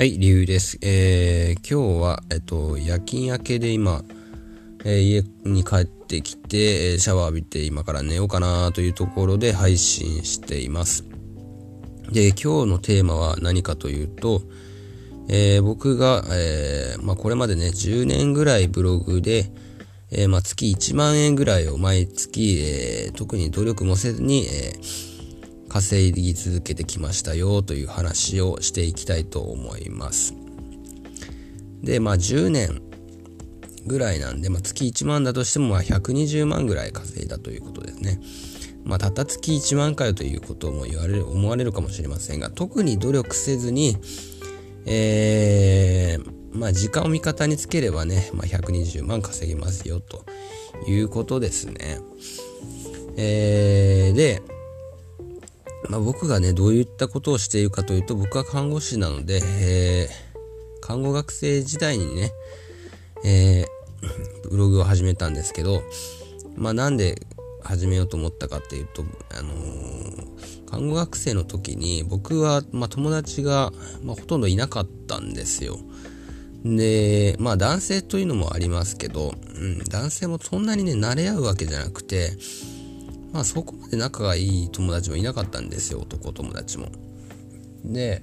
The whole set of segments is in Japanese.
はい、理由です。えー、今日は、えっと、夜勤明けで今、えー、家に帰ってきて、えシャワー浴びて今から寝ようかなというところで配信しています。で、今日のテーマは何かというと、えー、僕が、えー、まあ、これまでね、10年ぐらいブログで、えー、まあ、月1万円ぐらいを毎月、え、特に努力もせずに、えー稼ぎ続けてきましたよという話をしていきたいと思います。で、まあ10年ぐらいなんで、まあ、月1万だとしてもまあ120万ぐらい稼いだということですね。まあ、たった月1万回ということも言われる、思われるかもしれませんが、特に努力せずに、えー、まあ、時間を味方につければね、まあ、120万稼ぎますよ、ということですね。えー、で、まあ、僕がね、どういったことをしているかというと、僕は看護師なので、えー、看護学生時代にね、えー、ブログを始めたんですけど、まあ、なんで始めようと思ったかっていうと、あのー、看護学生の時に僕は、まあ、友達が、まあ、ほとんどいなかったんですよ。で、まあ男性というのもありますけど、うん、男性もそんなにね、慣れ合うわけじゃなくて、まあそこまで仲がいい友達もいなかったんですよ、男友達も。で、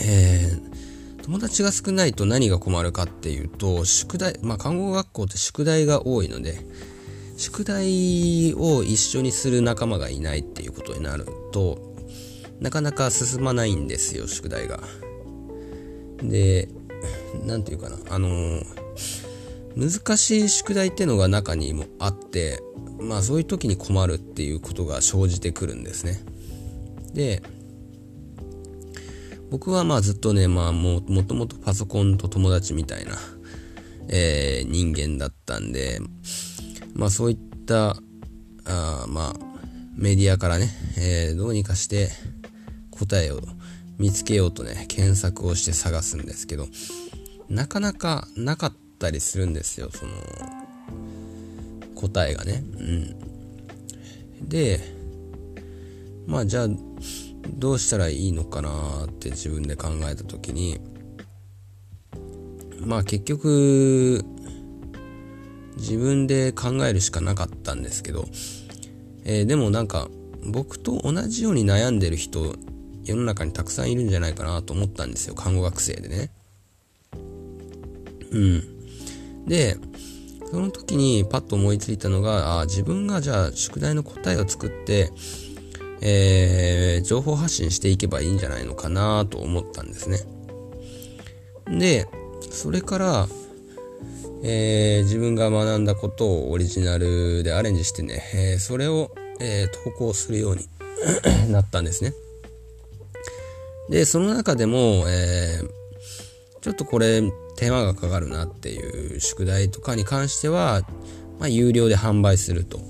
えー、友達が少ないと何が困るかっていうと、宿題、まあ看護学校って宿題が多いので、宿題を一緒にする仲間がいないっていうことになると、なかなか進まないんですよ、宿題が。で、なんていうかな、あのー、難しい宿題ってのが中にもあって、まあそういう時に困るっていうことが生じてくるんですね。で、僕はまあずっとね、まあももともとパソコンと友達みたいな、えー、人間だったんで、まあそういった、あまあメディアからね、えー、どうにかして答えを見つけようとね、検索をして探すんですけど、なかなかなかったりするんですよ、その、答えがね。うん。で、まあじゃあ、どうしたらいいのかなって自分で考えた時に、まあ結局、自分で考えるしかなかったんですけど、えー、でもなんか、僕と同じように悩んでる人、世の中にたくさんいるんじゃないかなと思ったんですよ。看護学生でね。うん。で、その時にパッと思いついたのが、あ自分がじゃあ宿題の答えを作って、えー、情報発信していけばいいんじゃないのかなと思ったんですね。で、それから、えー、自分が学んだことをオリジナルでアレンジしてね、えー、それを、え投稿するように なったんですね。で、その中でも、えちょっとこれ手間がかかるなっていう宿題とかに関しては、まあ、有料で販売すると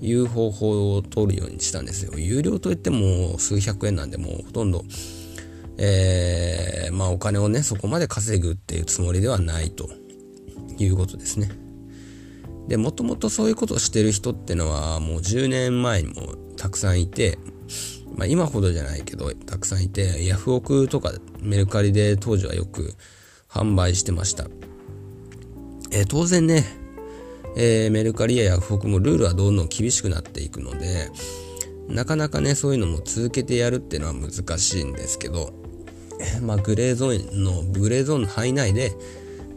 いう方法を取るようにしたんですよ。有料といっても数百円なんでもうほとんど、えー、まあお金をね、そこまで稼ぐっていうつもりではないということですね。で、もともとそういうことをしてる人ってのはもう10年前にもたくさんいて、まあ今ほどじゃないけど、たくさんいて、ヤフオクとかメルカリで当時はよく販売してました。えー、当然ね、えー、メルカリやヤフオクもルールはどんどん厳しくなっていくので、なかなかね、そういうのも続けてやるっていうのは難しいんですけど、まあ、グレーゾーンの、グレーゾーンの範囲内で、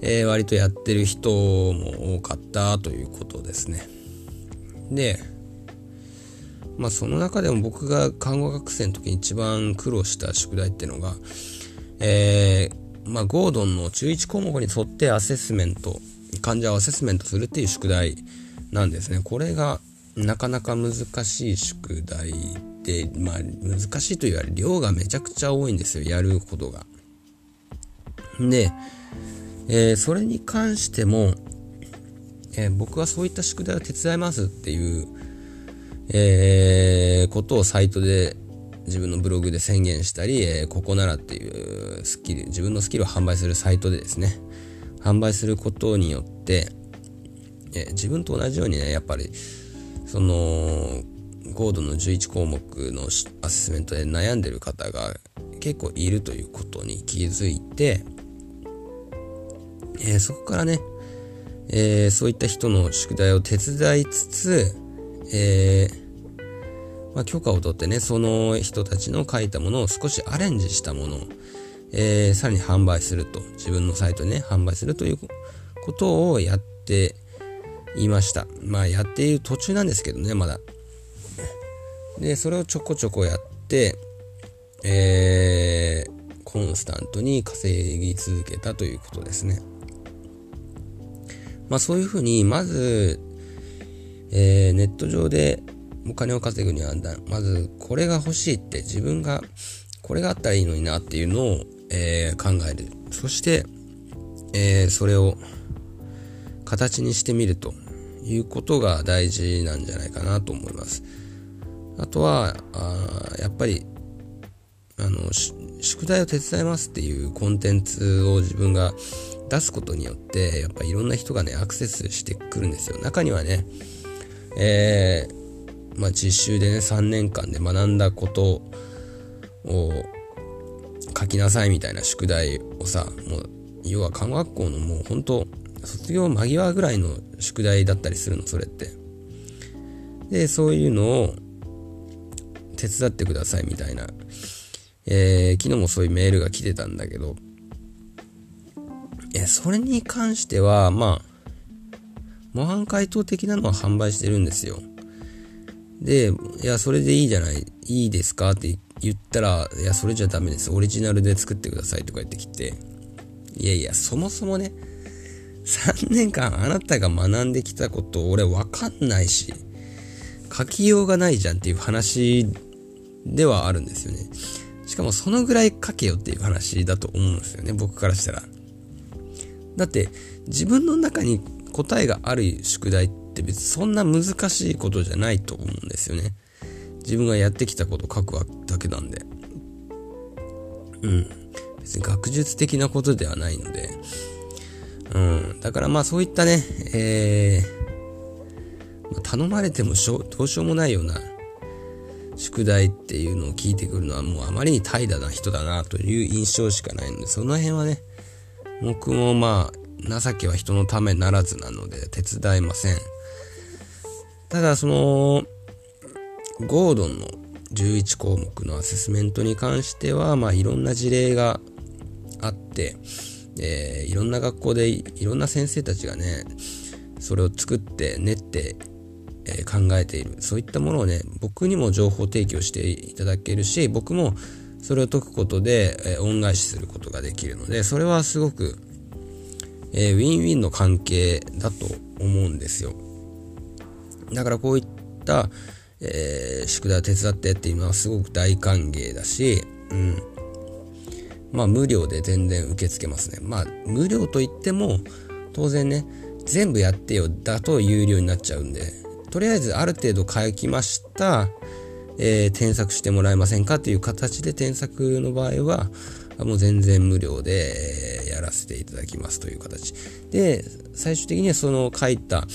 えー、割とやってる人も多かったということですね。で、まあその中でも僕が看護学生の時に一番苦労した宿題っていうのが、えー、まあ、ゴードンの11項目に沿ってアセスメント、患者をアセスメントするっていう宿題なんですね。これがなかなか難しい宿題で、まあ、難しいというより量がめちゃくちゃ多いんですよ、やることが。で、えー、それに関しても、えー、僕はそういった宿題を手伝いますっていう、えー、ことをサイトで自分のブログで宣言したり、えー、ここならっていうスキル、自分のスキルを販売するサイトでですね、販売することによって、えー、自分と同じようにね、やっぱり、その、ゴードの11項目のアセスメントで悩んでる方が結構いるということに気づいて、えー、そこからね、えー、そういった人の宿題を手伝いつつ、えー、まあ、許可を取ってね、その人たちの書いたものを少しアレンジしたものを、えー、さらに販売すると、自分のサイトにね、販売するということをやっていました。まあ、やっている途中なんですけどね、まだ。で、それをちょこちょこやって、えー、コンスタントに稼ぎ続けたということですね。まあそういうふうに、まず、えー、ネット上でお金を稼ぐには、まずこれが欲しいって自分がこれがあったらいいのになっていうのを、えー、考える。そして、えー、それを形にしてみるということが大事なんじゃないかなと思います。あとは、あやっぱり、あの、宿題を手伝いますっていうコンテンツを自分が出すことによって、やっぱいろんな人がね、アクセスしてくるんですよ。中にはね、えー、まあ実習でね、3年間で学んだことを書きなさいみたいな宿題をさ、もう、要は看護学校のもう本当卒業間際ぐらいの宿題だったりするの、それって。で、そういうのを手伝ってくださいみたいな、えー、昨日もそういうメールが来てたんだけど、え、それに関しては、まあ、模範解答的なのは販売してるんですよ。で、いや、それでいいじゃない、いいですかって言ったら、いや、それじゃダメです。オリジナルで作ってくださいとか言ってきて、いやいや、そもそもね、3年間あなたが学んできたこと俺わかんないし、書きようがないじゃんっていう話ではあるんですよね。しかもそのぐらい書けよっていう話だと思うんですよね、僕からしたら。だって自分の中に答えがある宿題っって別にそんな難しいことじゃないと思うんですよね。自分がやってきたこと書くだけなんで。うん。別に学術的なことではないので。うん。だからまあそういったね、えー、頼まれてもしょどうしようもないような宿題っていうのを聞いてくるのはもうあまりに怠惰な人だなという印象しかないので、その辺はね、僕もまあ、情けは人のためならずなので手伝いません。ただその、ゴードンの11項目のアセスメントに関しては、まあ、いろんな事例があって、えー、いろんな学校でいろんな先生たちがね、それを作って練って、えー、考えている。そういったものをね、僕にも情報提供していただけるし、僕もそれを解くことで、えー、恩返しすることができるので、それはすごく、えー、ウィンウィンの関係だと思うんですよ。だからこういった、えー、宿題を手伝ってっていうのはすごく大歓迎だし、うん。まあ無料で全然受け付けますね。まあ無料と言っても、当然ね、全部やってよだと有料になっちゃうんで、とりあえずある程度書きました、えー、添削してもらえませんかっていう形で添削の場合は、もう全然無料でやらせていただきますという形。で、最終的にはその書いた、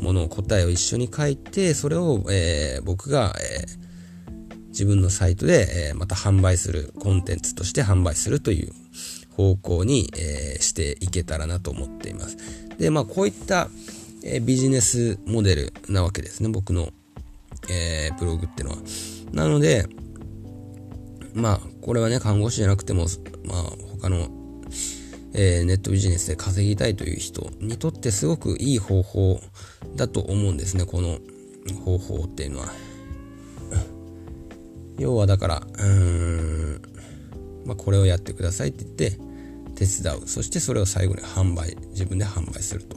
ものを答えを一緒に書いて、それを、えー、僕が、えー、自分のサイトで、えー、また販売する、コンテンツとして販売するという方向に、え、していけたらなと思っています。で、まあこういった、え、ビジネスモデルなわけですね、僕の、え、ブログってのは。なので、まあこれはね、看護師じゃなくても、まあ他のえー、ネットビジネスで稼ぎたいという人にとってすごくいい方法だと思うんですね、この方法っていうのは。要はだから、うーん、まあ、これをやってくださいって言って手伝う。そしてそれを最後に販売、自分で販売すると。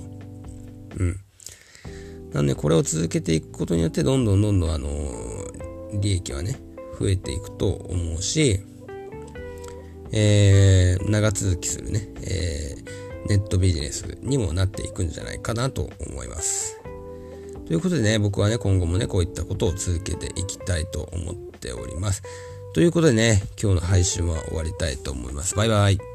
うん。なんでこれを続けていくことによってどんどんどんどんあの利益はね、増えていくと思うし、えー、長続きするね、えー、ネットビジネスにもなっていくんじゃないかなと思います。ということでね、僕はね、今後もね、こういったことを続けていきたいと思っております。ということでね、今日の配信は終わりたいと思います。バイバイ。